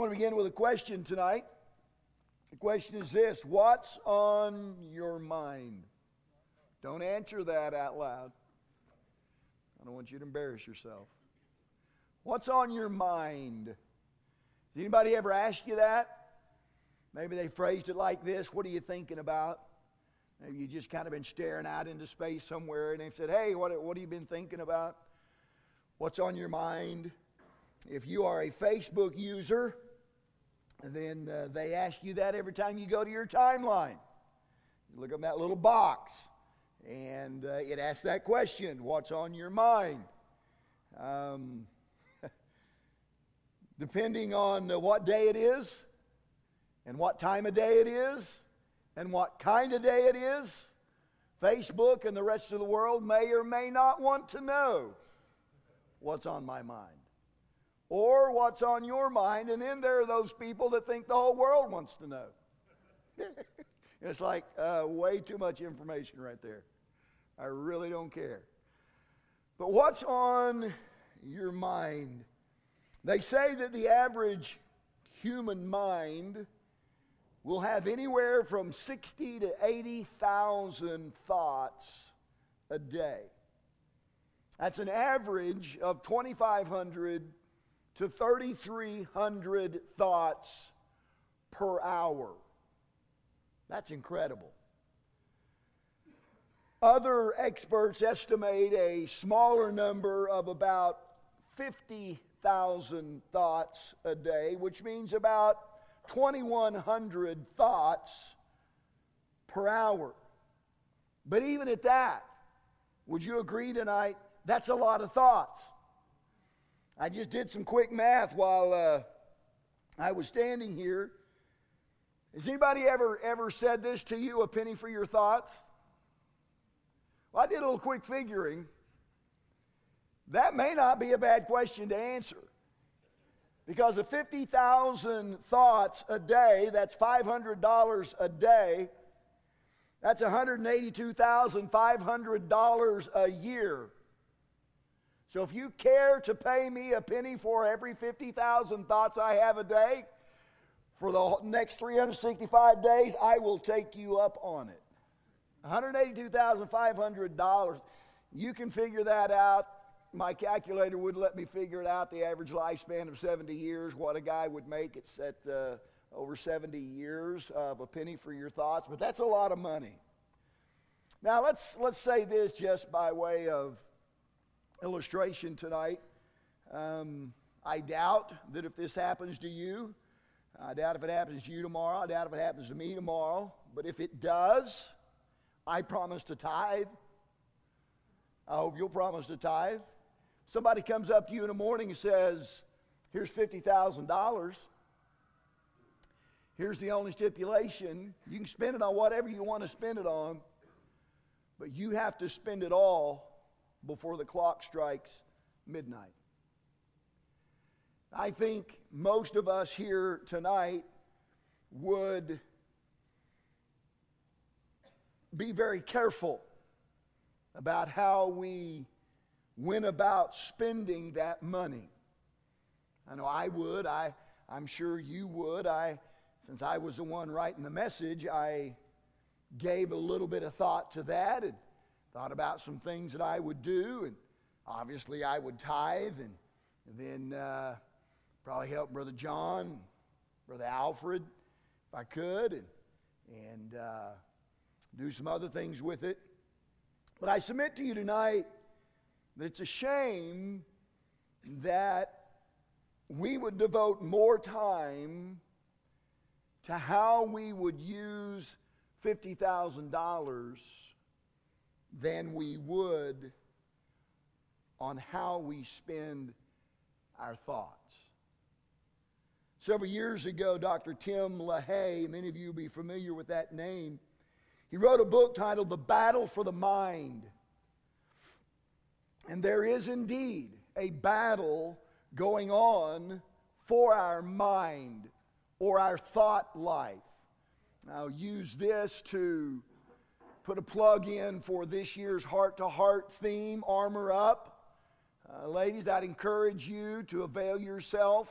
I want to begin with a question tonight. The question is this What's on your mind? Don't answer that out loud. I don't want you to embarrass yourself. What's on your mind? Has anybody ever asked you that? Maybe they phrased it like this What are you thinking about? Maybe you just kind of been staring out into space somewhere and they said, Hey, what, what have you been thinking about? What's on your mind? If you are a Facebook user, then uh, they ask you that every time you go to your timeline. You look at that little box and uh, it asks that question What's on your mind? Um, depending on uh, what day it is and what time of day it is and what kind of day it is, Facebook and the rest of the world may or may not want to know what's on my mind or what's on your mind. And then there are those people that think the whole world wants to know. it's like uh, way too much information right there. I really don't care. But what's on your mind? They say that the average human mind will have anywhere from 60 to 80,000 thoughts a day. That's an average of 2,500 to 3,300 thoughts per hour. That's incredible. Other experts estimate a smaller number of about 50,000 thoughts a day, which means about 2,100 thoughts per hour. But even at that, would you agree tonight? That's a lot of thoughts. I just did some quick math while uh, I was standing here. Has anybody ever ever said this to you? A penny for your thoughts. Well, I did a little quick figuring. That may not be a bad question to answer. Because of 50,000 thoughts a day, that's $500 a day. That's $182,500 a year. So if you care to pay me a penny for every 50,000 thoughts I have a day, for the next 365 days, I will take you up on it. $182,500. You can figure that out. My calculator would let me figure it out the average lifespan of 70 years, what a guy would make. It's at uh, over 70 years of a penny for your thoughts, but that's a lot of money. Now, let's, let's say this just by way of illustration tonight. Um, I doubt that if this happens to you, I doubt if it happens to you tomorrow, I doubt if it happens to me tomorrow, but if it does, I promise to tithe. I hope you'll promise to tithe. Somebody comes up to you in the morning and says, Here's $50,000. Here's the only stipulation. You can spend it on whatever you want to spend it on, but you have to spend it all before the clock strikes midnight. I think most of us here tonight would be very careful about how we went about spending that money. I know I would. I, I'm sure you would. I, since I was the one writing the message, I gave a little bit of thought to that and thought about some things that I would do, and obviously I would tithe, and, then uh, probably help Brother John, Brother Alfred, if I could, and, and uh, do some other things with it. But I submit to you tonight that it's a shame that we would devote more time to how we would use $50,000 than we would on how we spend our thoughts. Several years ago, Dr. Tim LaHaye, many of you will be familiar with that name, he wrote a book titled The Battle for the Mind. And there is indeed a battle going on for our mind or our thought life. I'll use this to put a plug in for this year's heart to heart theme, Armor Up. Uh, ladies, I'd encourage you to avail yourself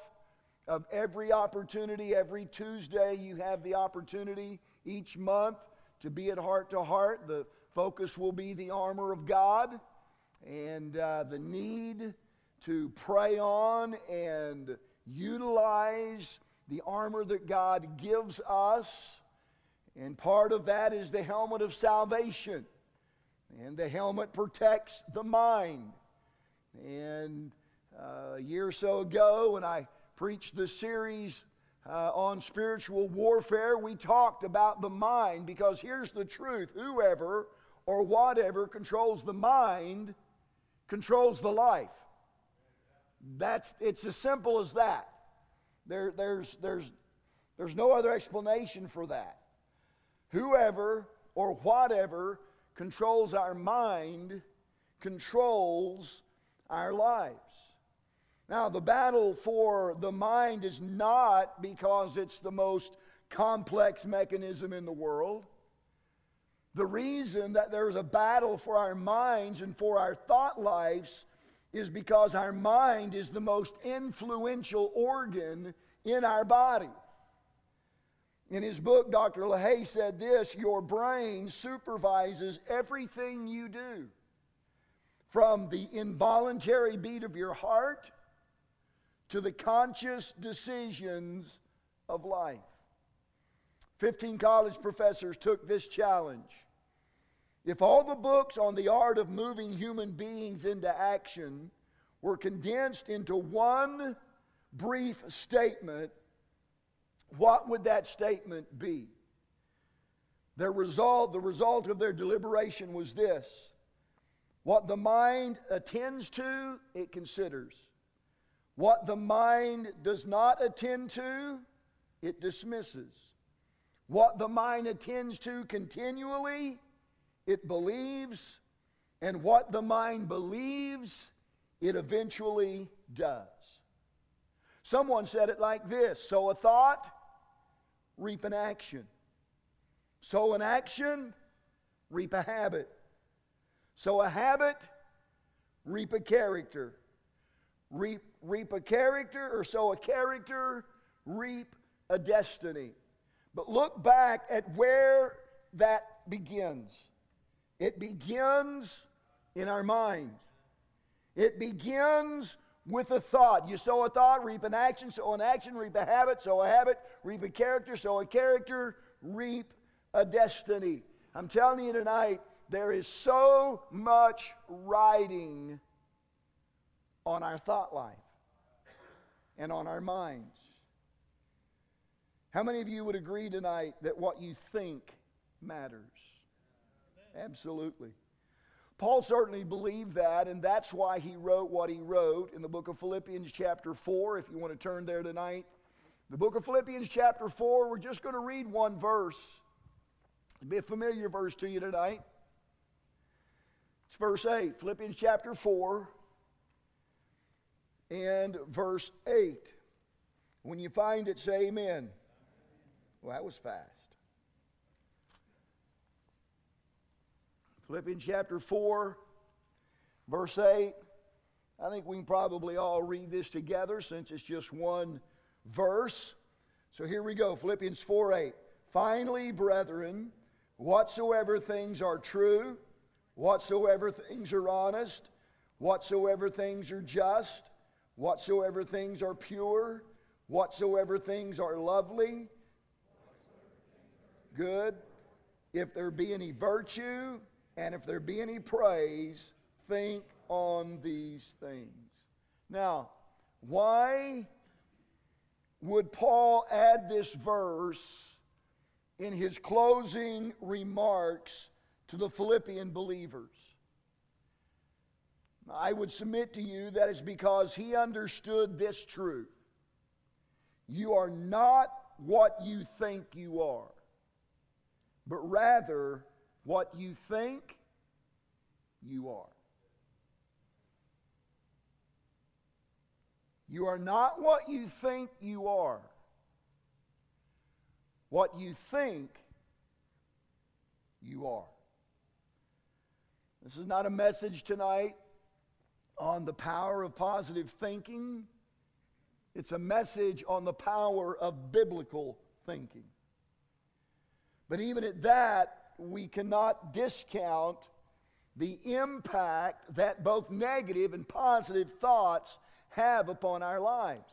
of every opportunity. Every Tuesday, you have the opportunity each month to be at heart to heart. The focus will be the armor of God and uh, the need to pray on and utilize the armor that God gives us. And part of that is the helmet of salvation. And the helmet protects the mind. And uh, a year or so ago, when I preached the series uh, on spiritual warfare, we talked about the mind because here's the truth whoever or whatever controls the mind controls the life. That's, it's as simple as that. There, there's, there's, there's no other explanation for that. Whoever or whatever controls our mind controls our lives. Now, the battle for the mind is not because it's the most complex mechanism in the world. The reason that there's a battle for our minds and for our thought lives is because our mind is the most influential organ in our body. In his book, Dr. LaHaye said this Your brain supervises everything you do, from the involuntary beat of your heart to the conscious decisions of life. Fifteen college professors took this challenge. If all the books on the art of moving human beings into action were condensed into one brief statement, what would that statement be? Their result, the result of their deliberation was this what the mind attends to, it considers. What the mind does not attend to, it dismisses. What the mind attends to continually, it believes. And what the mind believes, it eventually does. Someone said it like this So a thought, reap an action. Sow an action, reap a habit. Sow a habit, reap a character. Reap, reap a character, or sow a character, reap a destiny. But look back at where that begins. It begins in our minds. It begins with a thought. You sow a thought, reap an action, sow an action, reap a habit, sow a habit, reap a character, sow a character, reap a destiny. I'm telling you tonight, there is so much riding on our thought life and on our minds. How many of you would agree tonight that what you think matters? Absolutely. Paul certainly believed that, and that's why he wrote what he wrote in the book of Philippians, chapter 4, if you want to turn there tonight. The book of Philippians, chapter 4, we're just going to read one verse. It'll be a familiar verse to you tonight. It's verse 8, Philippians chapter 4 and verse 8. When you find it, say amen. Well, that was fast. Philippians chapter 4, verse 8. I think we can probably all read this together since it's just one verse. So here we go Philippians 4 8. Finally, brethren, whatsoever things are true, whatsoever things are honest, whatsoever things are just, whatsoever things are pure, whatsoever things are lovely, good, if there be any virtue, and if there be any praise, think on these things. Now, why would Paul add this verse in his closing remarks to the Philippian believers? I would submit to you that it's because he understood this truth. You are not what you think you are, but rather what you think you are. You are not what you think you are. What you think you are. This is not a message tonight on the power of positive thinking. It's a message on the power of biblical thinking. But even at that, we cannot discount the impact that both negative and positive thoughts have upon our lives.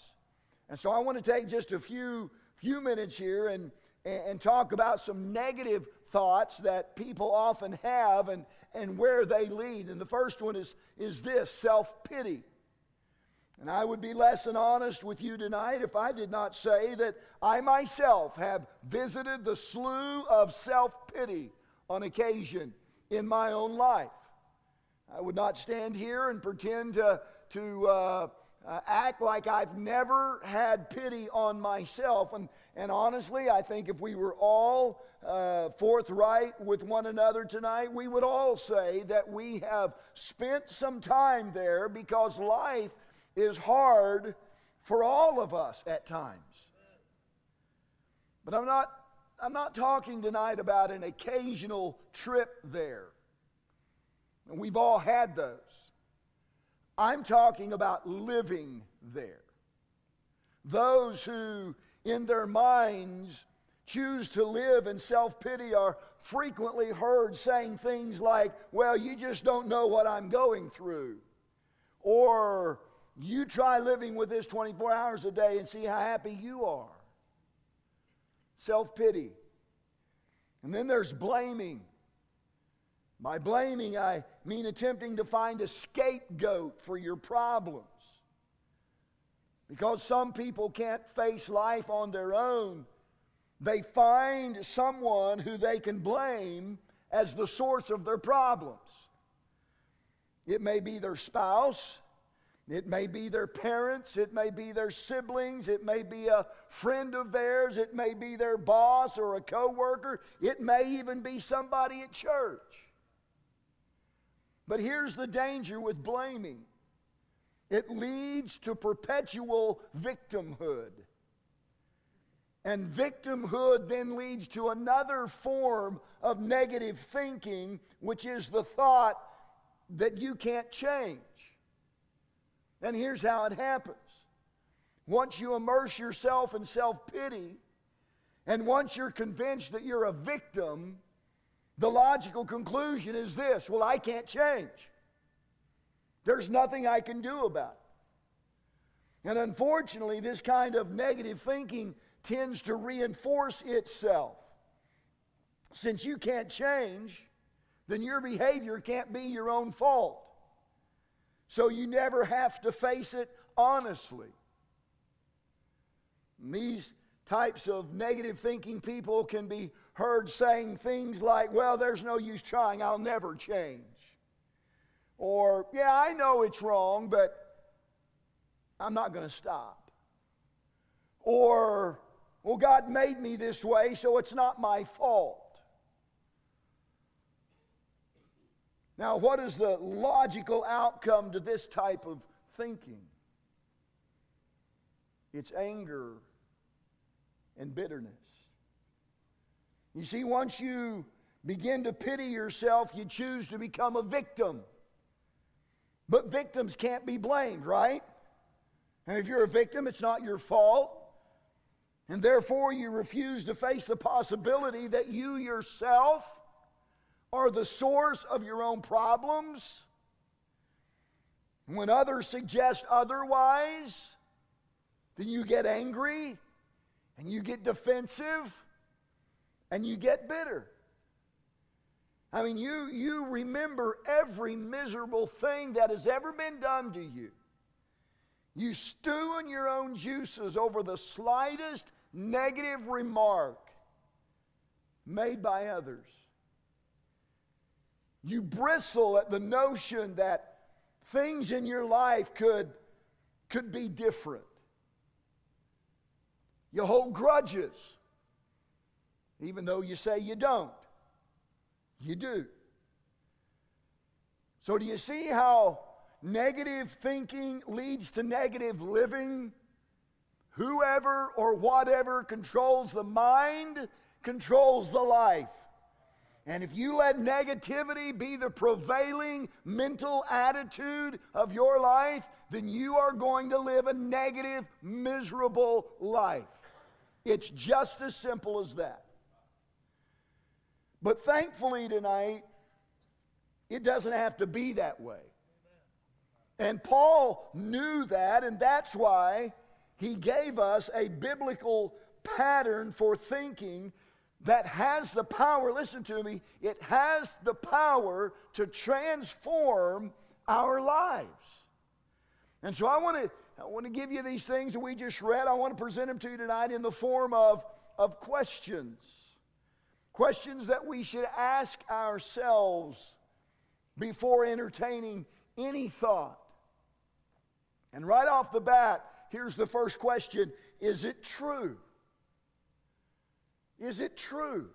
And so I want to take just a few, few minutes here and, and talk about some negative thoughts that people often have and, and where they lead. And the first one is, is this self pity. And I would be less than honest with you tonight if I did not say that I myself have visited the slough of self pity on occasion in my own life. I would not stand here and pretend to, to uh, uh, act like I've never had pity on myself. And, and honestly, I think if we were all uh, forthright with one another tonight, we would all say that we have spent some time there because life is hard for all of us at times. But I'm not, I'm not talking tonight about an occasional trip there. And we've all had those. I'm talking about living there. Those who, in their minds, choose to live in self pity are frequently heard saying things like, Well, you just don't know what I'm going through. Or, you try living with this 24 hours a day and see how happy you are. Self pity. And then there's blaming. By blaming, I mean attempting to find a scapegoat for your problems. Because some people can't face life on their own, they find someone who they can blame as the source of their problems. It may be their spouse, it may be their parents, it may be their siblings, it may be a friend of theirs, it may be their boss or a coworker, it may even be somebody at church. But here's the danger with blaming. It leads to perpetual victimhood. And victimhood then leads to another form of negative thinking, which is the thought that you can't change. And here's how it happens once you immerse yourself in self pity, and once you're convinced that you're a victim, the logical conclusion is this well, I can't change. There's nothing I can do about it. And unfortunately, this kind of negative thinking tends to reinforce itself. Since you can't change, then your behavior can't be your own fault. So you never have to face it honestly. And these types of negative thinking people can be heard saying things like, Well, there's no use trying, I'll never change. Or, Yeah, I know it's wrong, but I'm not going to stop. Or, Well, God made me this way, so it's not my fault. Now, what is the logical outcome to this type of thinking? It's anger and bitterness. You see, once you begin to pity yourself, you choose to become a victim. But victims can't be blamed, right? And if you're a victim, it's not your fault. And therefore, you refuse to face the possibility that you yourself are the source of your own problems, when others suggest otherwise, then you get angry and you get defensive and you get bitter. I mean, you, you remember every miserable thing that has ever been done to you. You stew in your own juices over the slightest negative remark made by others. You bristle at the notion that things in your life could, could be different. You hold grudges, even though you say you don't. You do. So, do you see how negative thinking leads to negative living? Whoever or whatever controls the mind controls the life. And if you let negativity be the prevailing mental attitude of your life, then you are going to live a negative, miserable life. It's just as simple as that. But thankfully, tonight, it doesn't have to be that way. And Paul knew that, and that's why he gave us a biblical pattern for thinking that has the power, listen to me, it has the power to transform our lives. And so I want to I want to give you these things that we just read. I want to present them to you tonight in the form of, of questions. Questions that we should ask ourselves before entertaining any thought. And right off the bat, here's the first question Is it true? Is it true?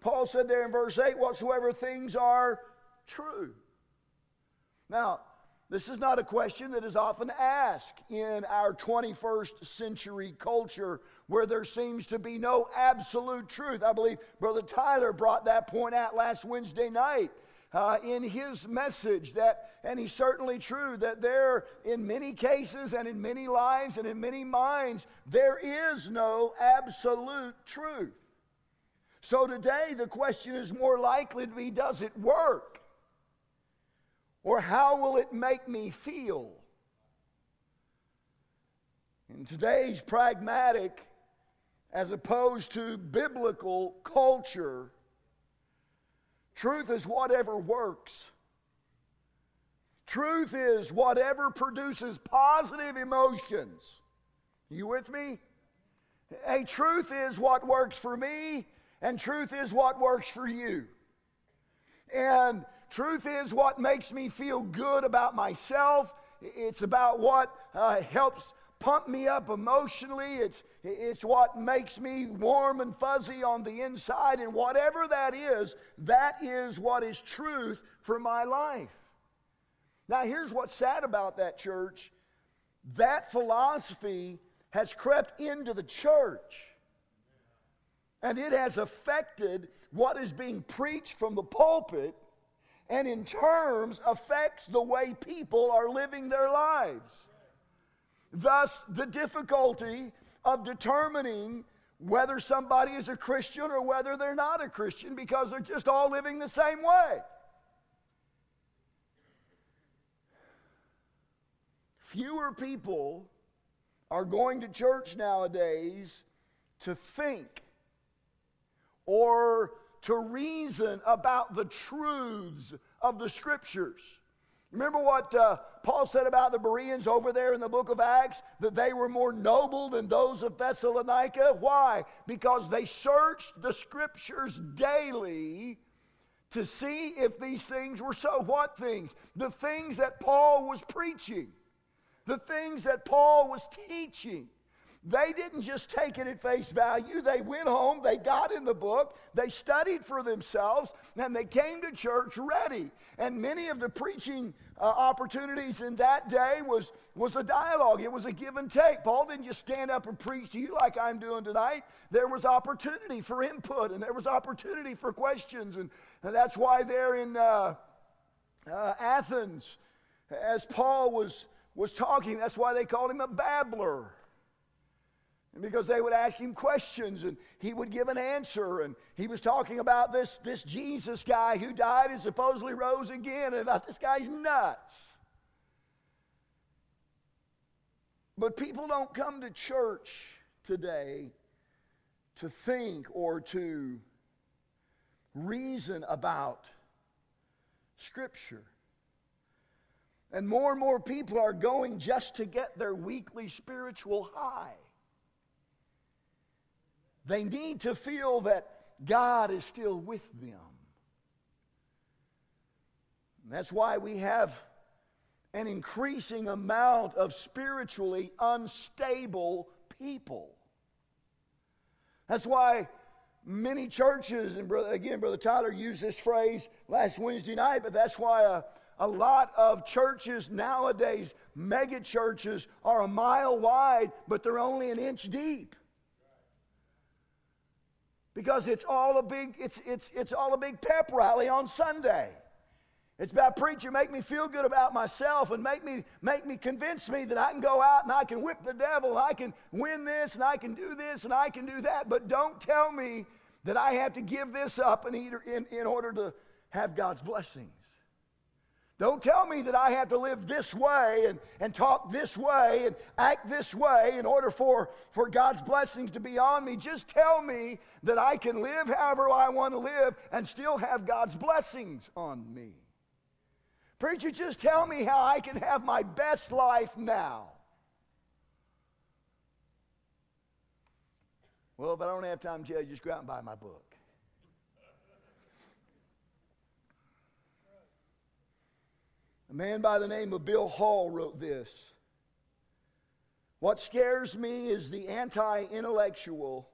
Paul said there in verse 8, whatsoever things are true. Now, this is not a question that is often asked in our 21st century culture where there seems to be no absolute truth. I believe Brother Tyler brought that point out last Wednesday night. Uh, in his message that and he's certainly true that there in many cases and in many lives and in many minds there is no absolute truth so today, the question is more likely to be does it work? Or how will it make me feel? In today's pragmatic, as opposed to biblical culture, truth is whatever works. Truth is whatever produces positive emotions. You with me? Hey, truth is what works for me, and truth is what works for you. And truth is what makes me feel good about myself. It's about what uh, helps pump me up emotionally. It's, it's what makes me warm and fuzzy on the inside. And whatever that is, that is what is truth for my life. Now, here's what's sad about that church that philosophy has crept into the church. And it has affected what is being preached from the pulpit, and in terms affects the way people are living their lives. Thus, the difficulty of determining whether somebody is a Christian or whether they're not a Christian because they're just all living the same way. Fewer people are going to church nowadays to think or to reason about the truths of the scriptures. Remember what uh, Paul said about the Bereans over there in the book of Acts? That they were more noble than those of Thessalonica. Why? Because they searched the scriptures daily to see if these things were so. What things? The things that Paul was preaching, the things that Paul was teaching. They didn't just take it at face value. They went home, they got in the book, they studied for themselves, and they came to church ready. And many of the preaching uh, opportunities in that day was, was a dialogue, it was a give and take. Paul didn't just stand up and preach to you like I'm doing tonight. There was opportunity for input, and there was opportunity for questions. And, and that's why there in uh, uh, Athens, as Paul was, was talking, that's why they called him a babbler. And because they would ask him questions and he would give an answer. And he was talking about this, this Jesus guy who died and supposedly rose again. And thought this guy's nuts. But people don't come to church today to think or to reason about Scripture. And more and more people are going just to get their weekly spiritual high. They need to feel that God is still with them. And that's why we have an increasing amount of spiritually unstable people. That's why many churches, and brother, again, Brother Tyler used this phrase last Wednesday night, but that's why a, a lot of churches nowadays, mega churches, are a mile wide, but they're only an inch deep. Because it's all a big, it's, it's, it's all a big pep rally on Sunday. It's about preacher, make me feel good about myself and make me, make me convince me that I can go out and I can whip the devil and I can win this and I can do this and I can do that. But don't tell me that I have to give this up in, in, in order to have God's blessings. Don't tell me that I have to live this way and, and talk this way and act this way in order for, for God's blessings to be on me. Just tell me that I can live however I want to live and still have God's blessings on me. Preacher, just tell me how I can have my best life now. Well, if I don't have time, Jay, just go out and buy my book. A man by the name of Bill Hall wrote this What scares me is the anti intellectual,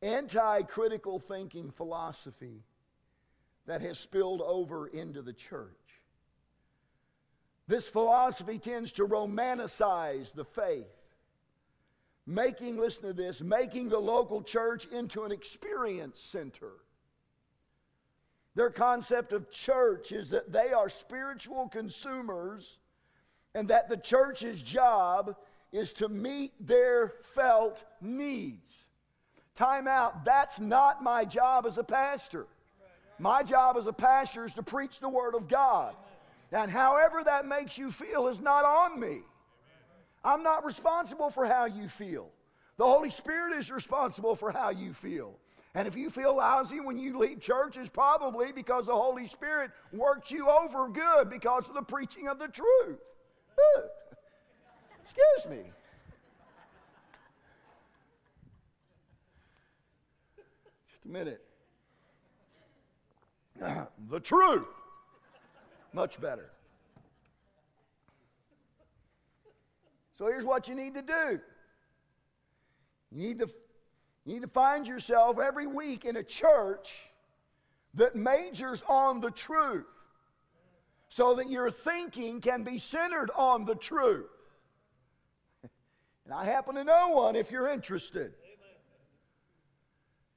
anti critical thinking philosophy that has spilled over into the church. This philosophy tends to romanticize the faith, making, listen to this, making the local church into an experience center their concept of church is that they are spiritual consumers and that the church's job is to meet their felt needs. Time out. That's not my job as a pastor. My job as a pastor is to preach the Word of God. And however that makes you feel is not on me. I'm not responsible for how you feel. The Holy Spirit is responsible for how you feel. And if you feel lousy when you leave church, it's probably because the Holy Spirit worked you over good because of the preaching of the truth. Excuse me. Just a minute. the truth. Much better. So here's what you need to do. You need to you need to find yourself every week in a church that majors on the truth so that your thinking can be centered on the truth. And I happen to know one if you're interested.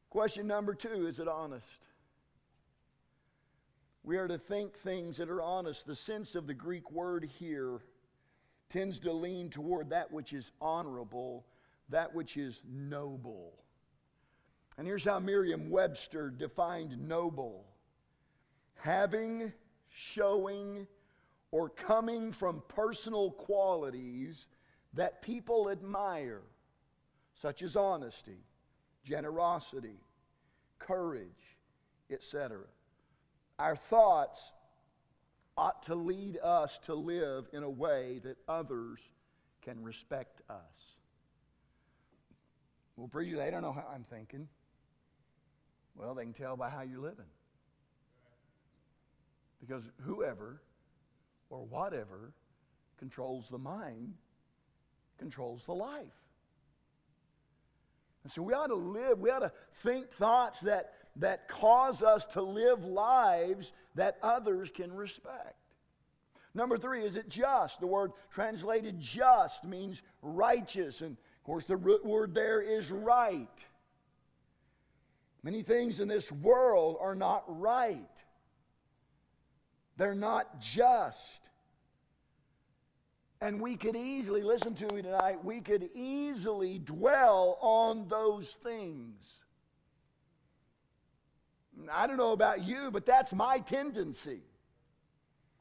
Question number two is it honest? We are to think things that are honest. The sense of the Greek word here tends to lean toward that which is honorable, that which is noble. And here's how Merriam Webster defined noble having, showing, or coming from personal qualities that people admire, such as honesty, generosity, courage, etc. Our thoughts ought to lead us to live in a way that others can respect us. Well, preacher, they don't know how I'm thinking. Well, they can tell by how you're living. Because whoever or whatever controls the mind controls the life. And so we ought to live, we ought to think thoughts that, that cause us to live lives that others can respect. Number three, is it just? The word translated just means righteous. And of course, the root word there is right. Many things in this world are not right, they're not just. And we could easily, listen to me tonight, we could easily dwell on those things. I don't know about you, but that's my tendency.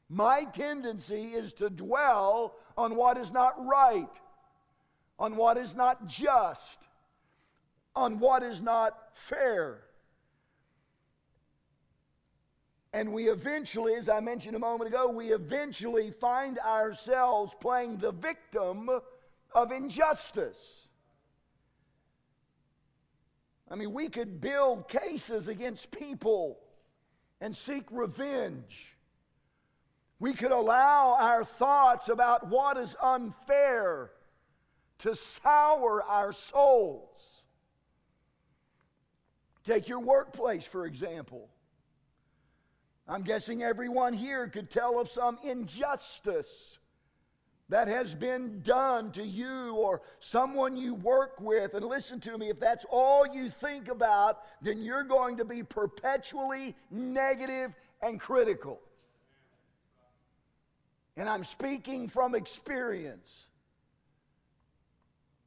My tendency is to dwell on what is not right, on what is not just, on what is not fair. And we eventually, as I mentioned a moment ago, we eventually find ourselves playing the victim of injustice. I mean, we could build cases against people and seek revenge. We could allow our thoughts about what is unfair to sour our souls. Take your workplace, for example. I'm guessing everyone here could tell of some injustice that has been done to you or someone you work with. And listen to me, if that's all you think about, then you're going to be perpetually negative and critical. And I'm speaking from experience.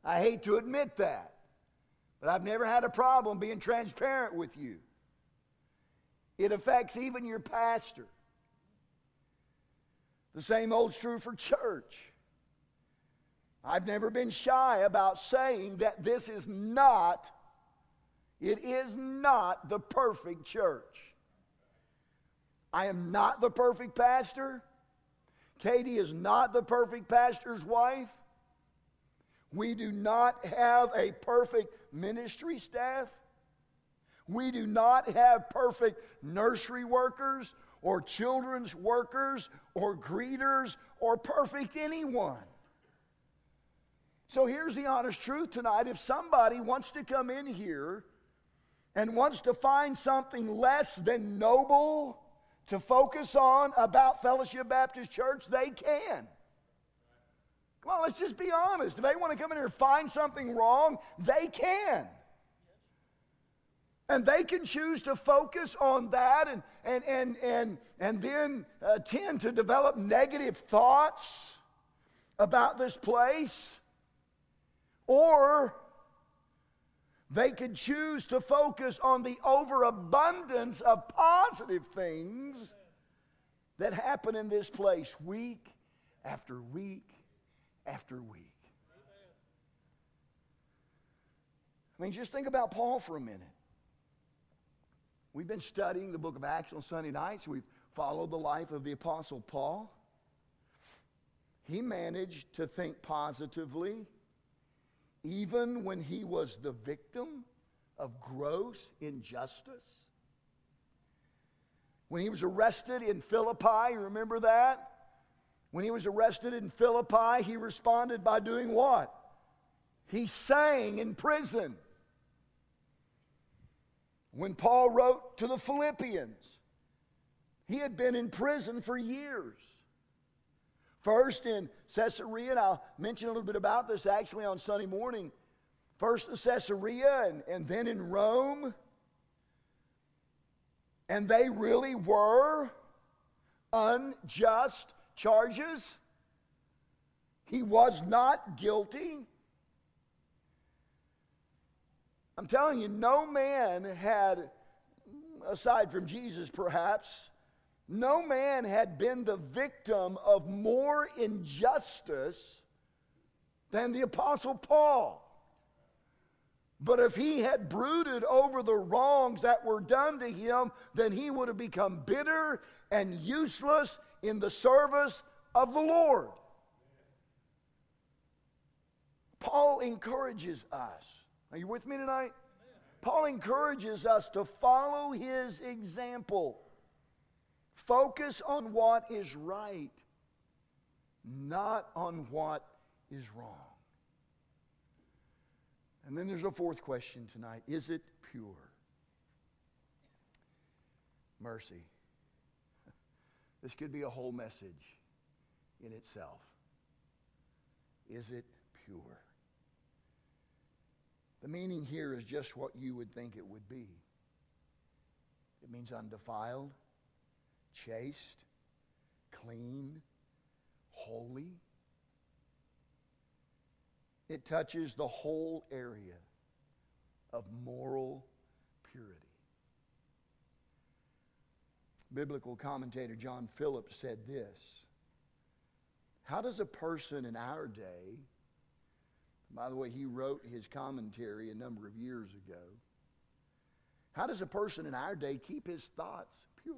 I hate to admit that, but I've never had a problem being transparent with you. It affects even your pastor. The same holds true for church. I've never been shy about saying that this is not, it is not the perfect church. I am not the perfect pastor. Katie is not the perfect pastor's wife. We do not have a perfect ministry staff. We do not have perfect nursery workers or children's workers or greeters or perfect anyone. So here's the honest truth tonight. If somebody wants to come in here and wants to find something less than noble to focus on about Fellowship Baptist Church, they can. On, let's just be honest. If they want to come in here and find something wrong, they can. And they can choose to focus on that and, and, and, and, and then uh, tend to develop negative thoughts about this place. Or they could choose to focus on the overabundance of positive things that happen in this place week after week after week. I mean, just think about Paul for a minute. We've been studying the book of Acts on Sunday nights. We've followed the life of the Apostle Paul. He managed to think positively even when he was the victim of gross injustice. When he was arrested in Philippi, you remember that? When he was arrested in Philippi, he responded by doing what? He sang in prison. When Paul wrote to the Philippians, he had been in prison for years. First in Caesarea, and I'll mention a little bit about this actually on Sunday morning. First in Caesarea and, and then in Rome. And they really were unjust charges. He was not guilty. I'm telling you, no man had, aside from Jesus perhaps, no man had been the victim of more injustice than the Apostle Paul. But if he had brooded over the wrongs that were done to him, then he would have become bitter and useless in the service of the Lord. Paul encourages us. Are you with me tonight? Paul encourages us to follow his example. Focus on what is right, not on what is wrong. And then there's a fourth question tonight Is it pure? Mercy. This could be a whole message in itself. Is it pure? The meaning here is just what you would think it would be. It means undefiled, chaste, clean, holy. It touches the whole area of moral purity. Biblical commentator John Phillips said this How does a person in our day, by the way, he wrote his commentary a number of years ago, how does a person in our day keep his thoughts pure?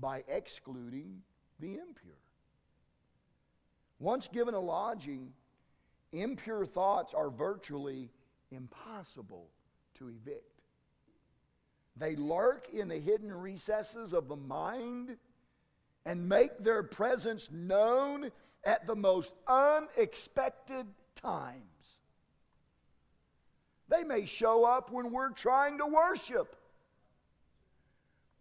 By excluding the impure. Once given a lodging, impure thoughts are virtually impossible to evict. They lurk in the hidden recesses of the mind and make their presence known at the most unexpected times. They may show up when we're trying to worship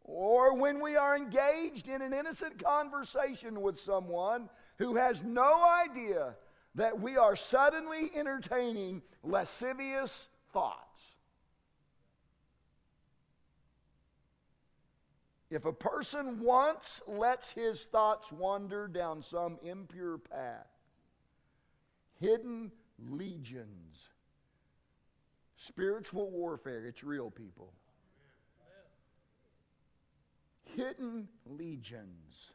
or when we are engaged in an innocent conversation with someone who has no idea that we are suddenly entertaining lascivious thoughts. If a person once lets his thoughts wander down some impure path, hidden legions, spiritual warfare, it's real, people. Hidden legions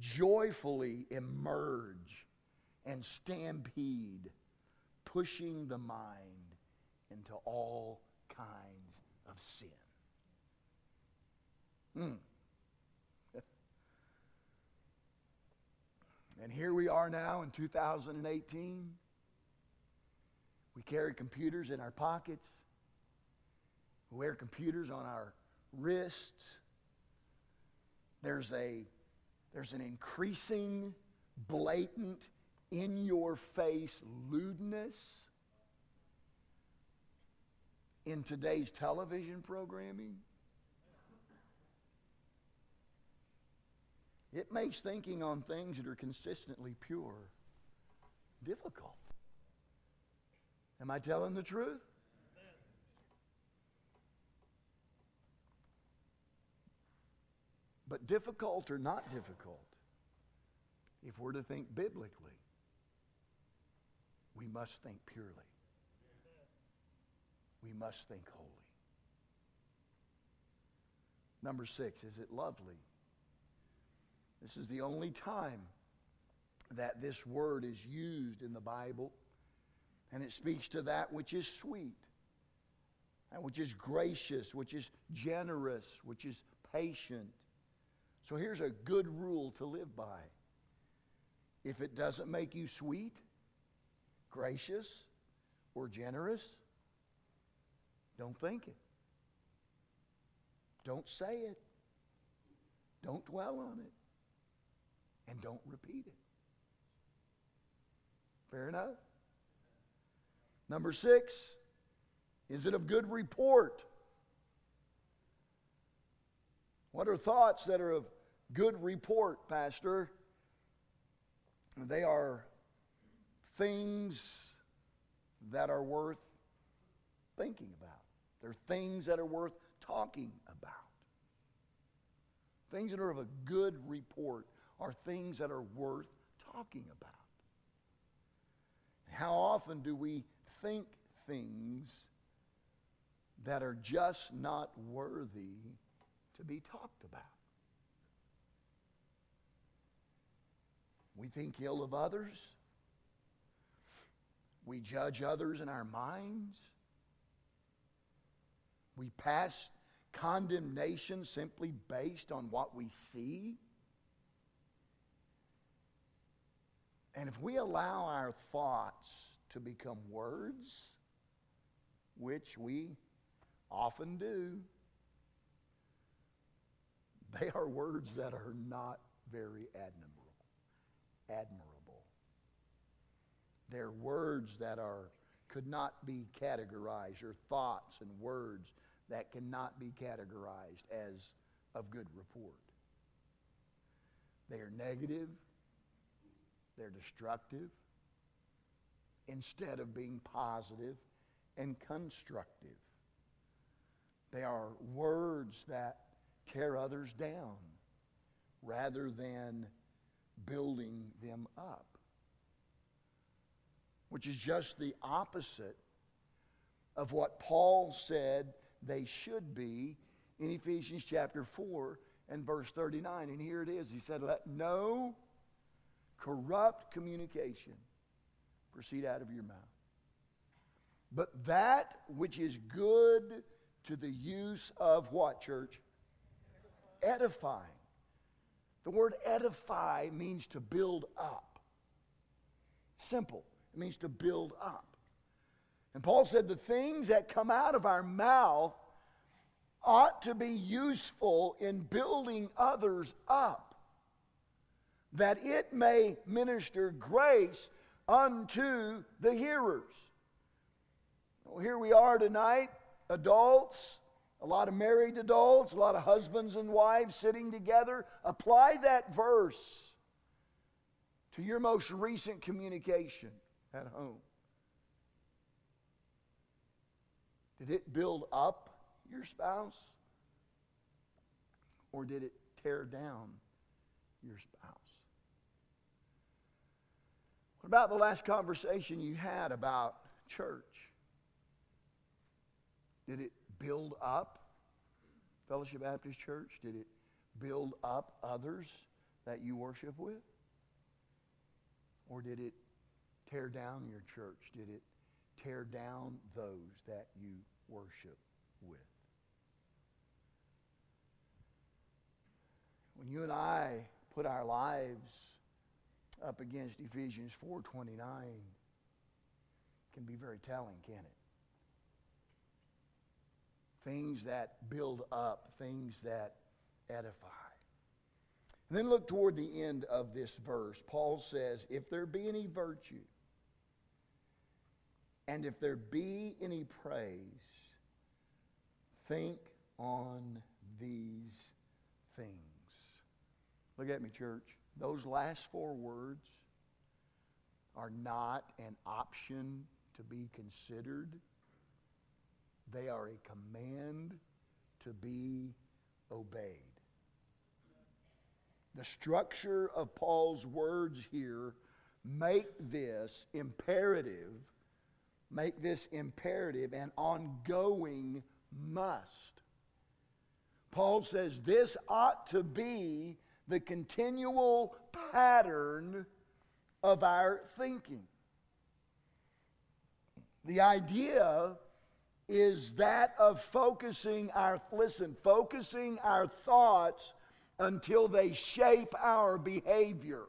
joyfully emerge and stampede, pushing the mind into all kinds of sin. Hmm. and here we are now in 2018. We carry computers in our pockets. We wear computers on our wrists. There's a there's an increasing blatant in your face lewdness in today's television programming. It makes thinking on things that are consistently pure difficult. Am I telling the truth? But difficult or not difficult, if we're to think biblically, we must think purely. We must think holy. Number six, is it lovely? This is the only time that this word is used in the Bible, and it speaks to that which is sweet, and which is gracious, which is generous, which is patient. So here's a good rule to live by. If it doesn't make you sweet, gracious, or generous, don't think it. Don't say it. Don't dwell on it and don't repeat it. Fair enough? Number six, is it of good report? What are thoughts that are of good report, Pastor? They are things that are worth thinking about. They're things that are worth talking about. Things that are of a good report are things that are worth talking about. How often do we think things that are just not worthy to be talked about? We think ill of others. We judge others in our minds. We pass condemnation simply based on what we see. And if we allow our thoughts to become words, which we often do, they are words that are not very admirable. Admirable. They're words that are could not be categorized, or thoughts and words that cannot be categorized as of good report. They are negative, they're destructive instead of being positive and constructive. They are words that tear others down rather than building them up, which is just the opposite of what Paul said they should be in Ephesians chapter 4 and verse 39. And here it is. He said, Let no corrupt communication proceed out of your mouth. But that which is good to the use of what, church? Edifying. The word edify means to build up. Simple. It means to build up. And Paul said the things that come out of our mouth ought to be useful in building others up that it may minister grace unto the hearers. Well, here we are tonight, adults, a lot of married adults, a lot of husbands and wives sitting together. Apply that verse to your most recent communication at home. Did it build up your spouse? Or did it tear down your spouse? What about the last conversation you had about church? Did it build up Fellowship Baptist Church? Did it build up others that you worship with? Or did it tear down your church? Did it tear down those that you worship with? When you and I put our lives up against Ephesians 4:29 can be very telling, can it? Things that build up, things that edify. And then look toward the end of this verse. Paul says, If there be any virtue, and if there be any praise, think on these things. Look at me, church. Those last four words are not an option to be considered, they are a command to be obeyed. The structure of Paul's words here make this imperative, make this imperative an ongoing must. Paul says this ought to be the continual pattern of our thinking. The idea is that of focusing our, listen, focusing our thoughts until they shape our behavior.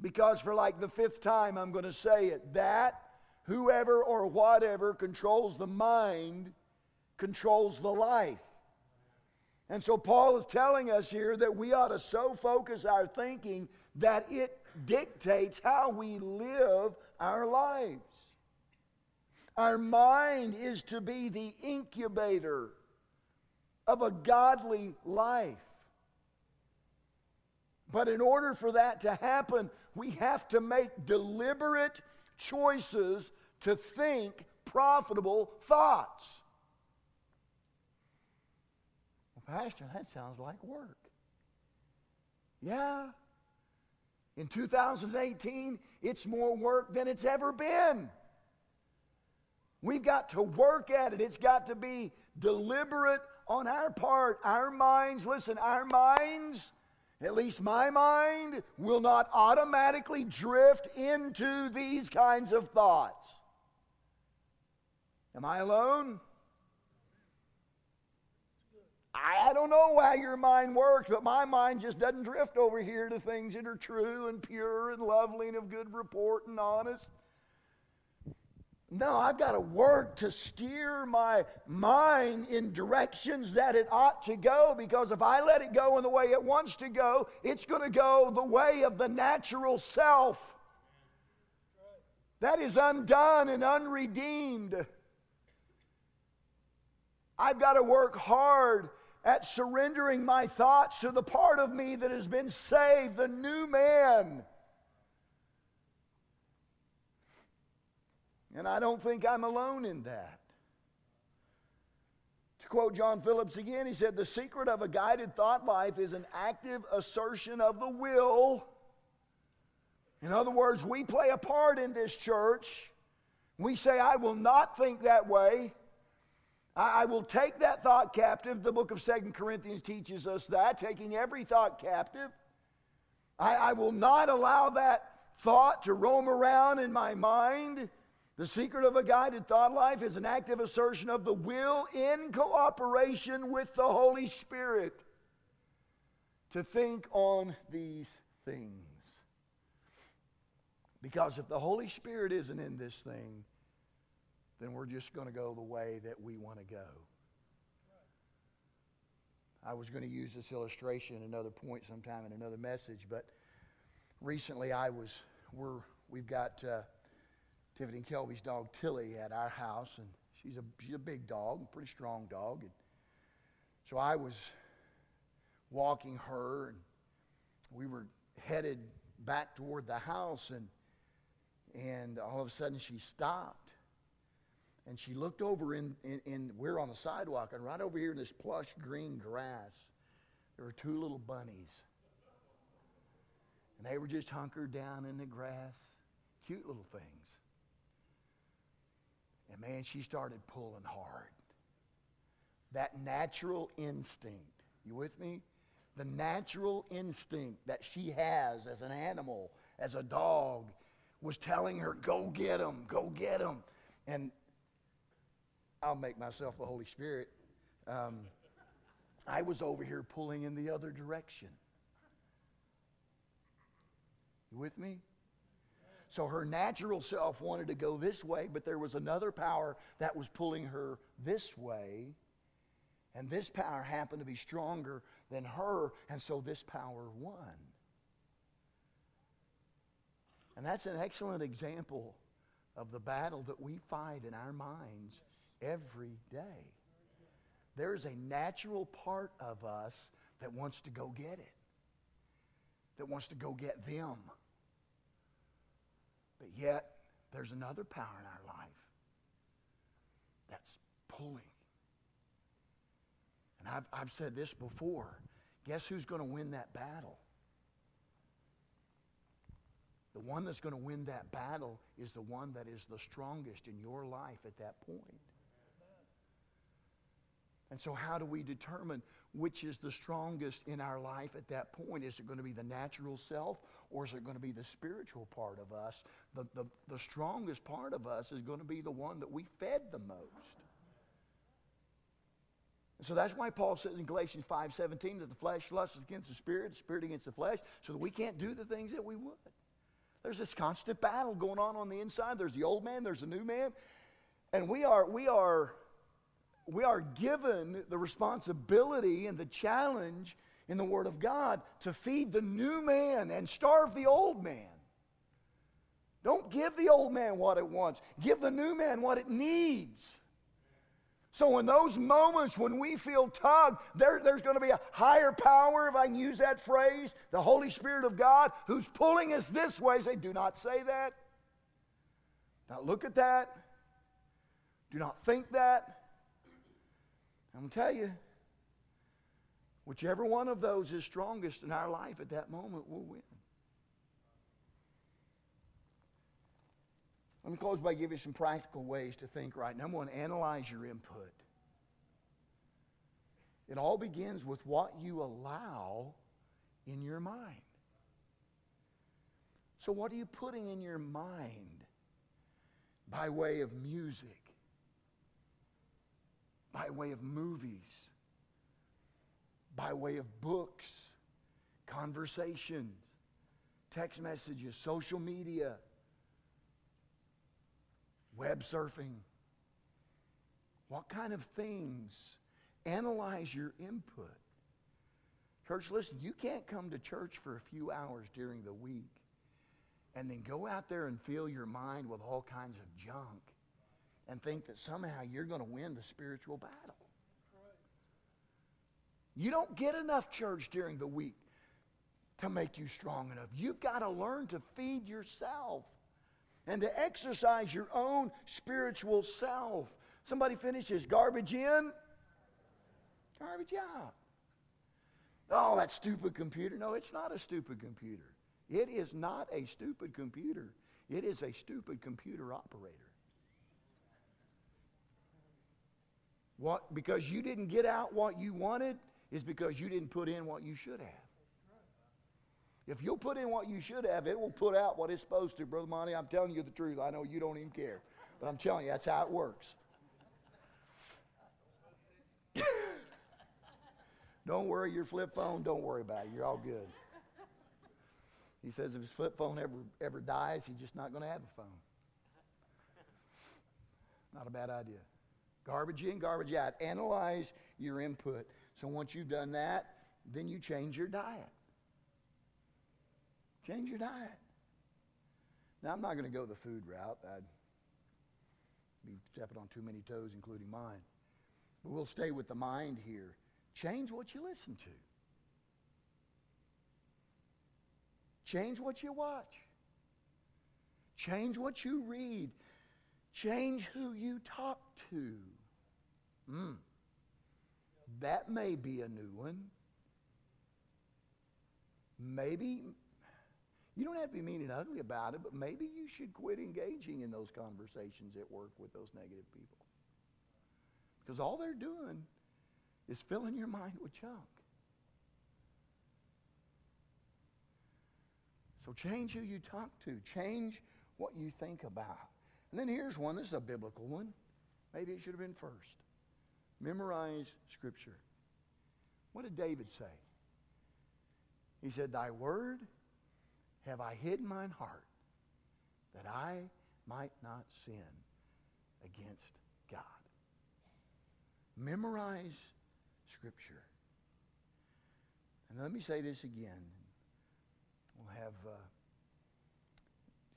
Because for like the fifth time, I'm going to say it that whoever or whatever controls the mind controls the life. And so Paul is telling us here that we ought to so focus our thinking that it dictates how we live our lives. Our mind is to be the incubator of a godly life. But in order for that to happen, we have to make deliberate choices to think profitable thoughts. Well, Pastor, that sounds like work. Yeah. In 2018, it's more work than it's ever been. We've got to work at it. It's got to be deliberate on our part. Our minds, listen, our minds, at least my mind, will not automatically drift into these kinds of thoughts. Am I alone? I don't know how your mind works, but my mind just doesn't drift over here to things that are true and pure and lovely and of good report and honest. No, I've got to work to steer my mind in directions that it ought to go because if I let it go in the way it wants to go, it's going to go the way of the natural self. That is undone and unredeemed. I've got to work hard at surrendering my thoughts to the part of me that has been saved, the new man. And I don't think I'm alone in that. To quote John Phillips again, he said, The secret of a guided thought life is an active assertion of the will. In other words, we play a part in this church. We say, I will not think that way. I, will take that thought captive. The book of Second Corinthians teaches us that, taking every thought captive. I, I will not allow that thought to roam around in my mind. The secret of a guided thought life is an active assertion of the will in cooperation with the Holy Spirit to think on these things. Because if the Holy Spirit isn't in this thing, then we're just going to go the way that we want to go. I was going to use this illustration at another point sometime in another message, but recently I was, we're, we've got uh, Tiffany and Kelby's dog Tilly at our house, and She's a, she's a big dog, a pretty strong dog. And so I was walking her, and we were headed back toward the house, and, and all of a sudden she stopped. And she looked over in, in, in, we're on the sidewalk, and right over here in this plush green grass, there were two little bunnies. And they were just hunkered down in the grass, cute little things. And man, she started pulling hard. That natural instinct, you with me? The natural instinct that she has as an animal, as a dog, was telling her, go get him, go get him. And I'll make myself the Holy Spirit. Um, I was over here pulling in the other direction. You with me? So her natural self wanted to go this way, but there was another power that was pulling her this way. And this power happened to be stronger than her, and so this power won. And that's an excellent example of the battle that we fight in our minds every day. There's a natural part of us that wants to go get it, that wants to go get them. But yet, there's another power in our life that's pulling. And I've, I've said this before. Guess who's going to win that battle? The one that's going to win that battle is the one that is the strongest in your life at that point. And so, how do we determine which is the strongest in our life at that point? Is it going to be the natural self or is it going to be the spiritual part of us? The, the, the strongest part of us is going to be the one that we fed the most. And so that's why Paul says in Galatians 5:17 that the flesh lusts against the spirit, the spirit against the flesh, so that we can't do the things that we would. There's this constant battle going on on the inside. There's the old man, there's the new man. And we are, we are we are given the responsibility and the challenge in the Word of God to feed the new man and starve the old man. Don't give the old man what it wants, give the new man what it needs. So, in those moments when we feel tugged, there, there's going to be a higher power, if I can use that phrase, the Holy Spirit of God, who's pulling us this way. Say, do not say that. Now, look at that. Do not think that. I'm going to tell you, whichever one of those is strongest in our life at that moment will win. Let me close by giving you some practical ways to think right. Number one, analyze your input. It all begins with what you allow in your mind. So, what are you putting in your mind by way of music? By way of movies, by way of books, conversations, text messages, social media, web surfing. What kind of things? Analyze your input. Church, listen, you can't come to church for a few hours during the week and then go out there and fill your mind with all kinds of junk and think that somehow you're going to win the spiritual battle. You don't get enough church during the week to make you strong enough. You've got to learn to feed yourself and to exercise your own spiritual self. Somebody finishes garbage in, garbage out. Oh, that stupid computer. No, it's not a stupid computer. It is not a stupid computer. It is a stupid computer operator. What, because you didn't get out what you wanted is because you didn't put in what you should have. If you'll put in what you should have, it will put out what it's supposed to. Brother Monty, I'm telling you the truth. I know you don't even care. But I'm telling you, that's how it works. don't worry your flip phone. Don't worry about it. You're all good. He says if his flip phone ever, ever dies, he's just not going to have a phone. Not a bad idea. Garbage in, garbage out. Analyze your input. So once you've done that, then you change your diet. Change your diet. Now, I'm not going to go the food route. I'd, be stepping on too many toes, including mine. But we'll stay with the mind here. Change what you listen to. Change what you watch. Change what you read. Change who you talk to. Mm. That may be a new one. Maybe, you don't have to be mean and ugly about it, but maybe you should quit engaging in those conversations at work with those negative people. Because all they're doing is filling your mind with junk. So change who you talk to, change what you think about. And then here's one, this is a biblical one. Maybe it should have been first. Memorize Scripture. What did David say? He said, Thy word have I hid in mine heart that I might not sin against God. Memorize Scripture. And let me say this again. We'll have uh,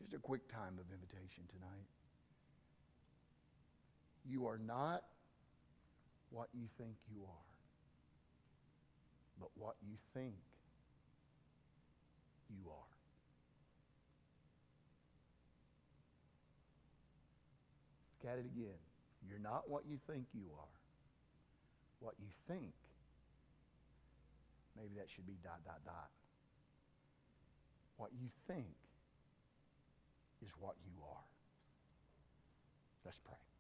just a quick time of invitation tonight. You are not what you think you are, but what you think you are. Look at it again. You're not what you think you are. What you think, maybe that should be dot, dot, dot. What you think is what you are. Let's pray.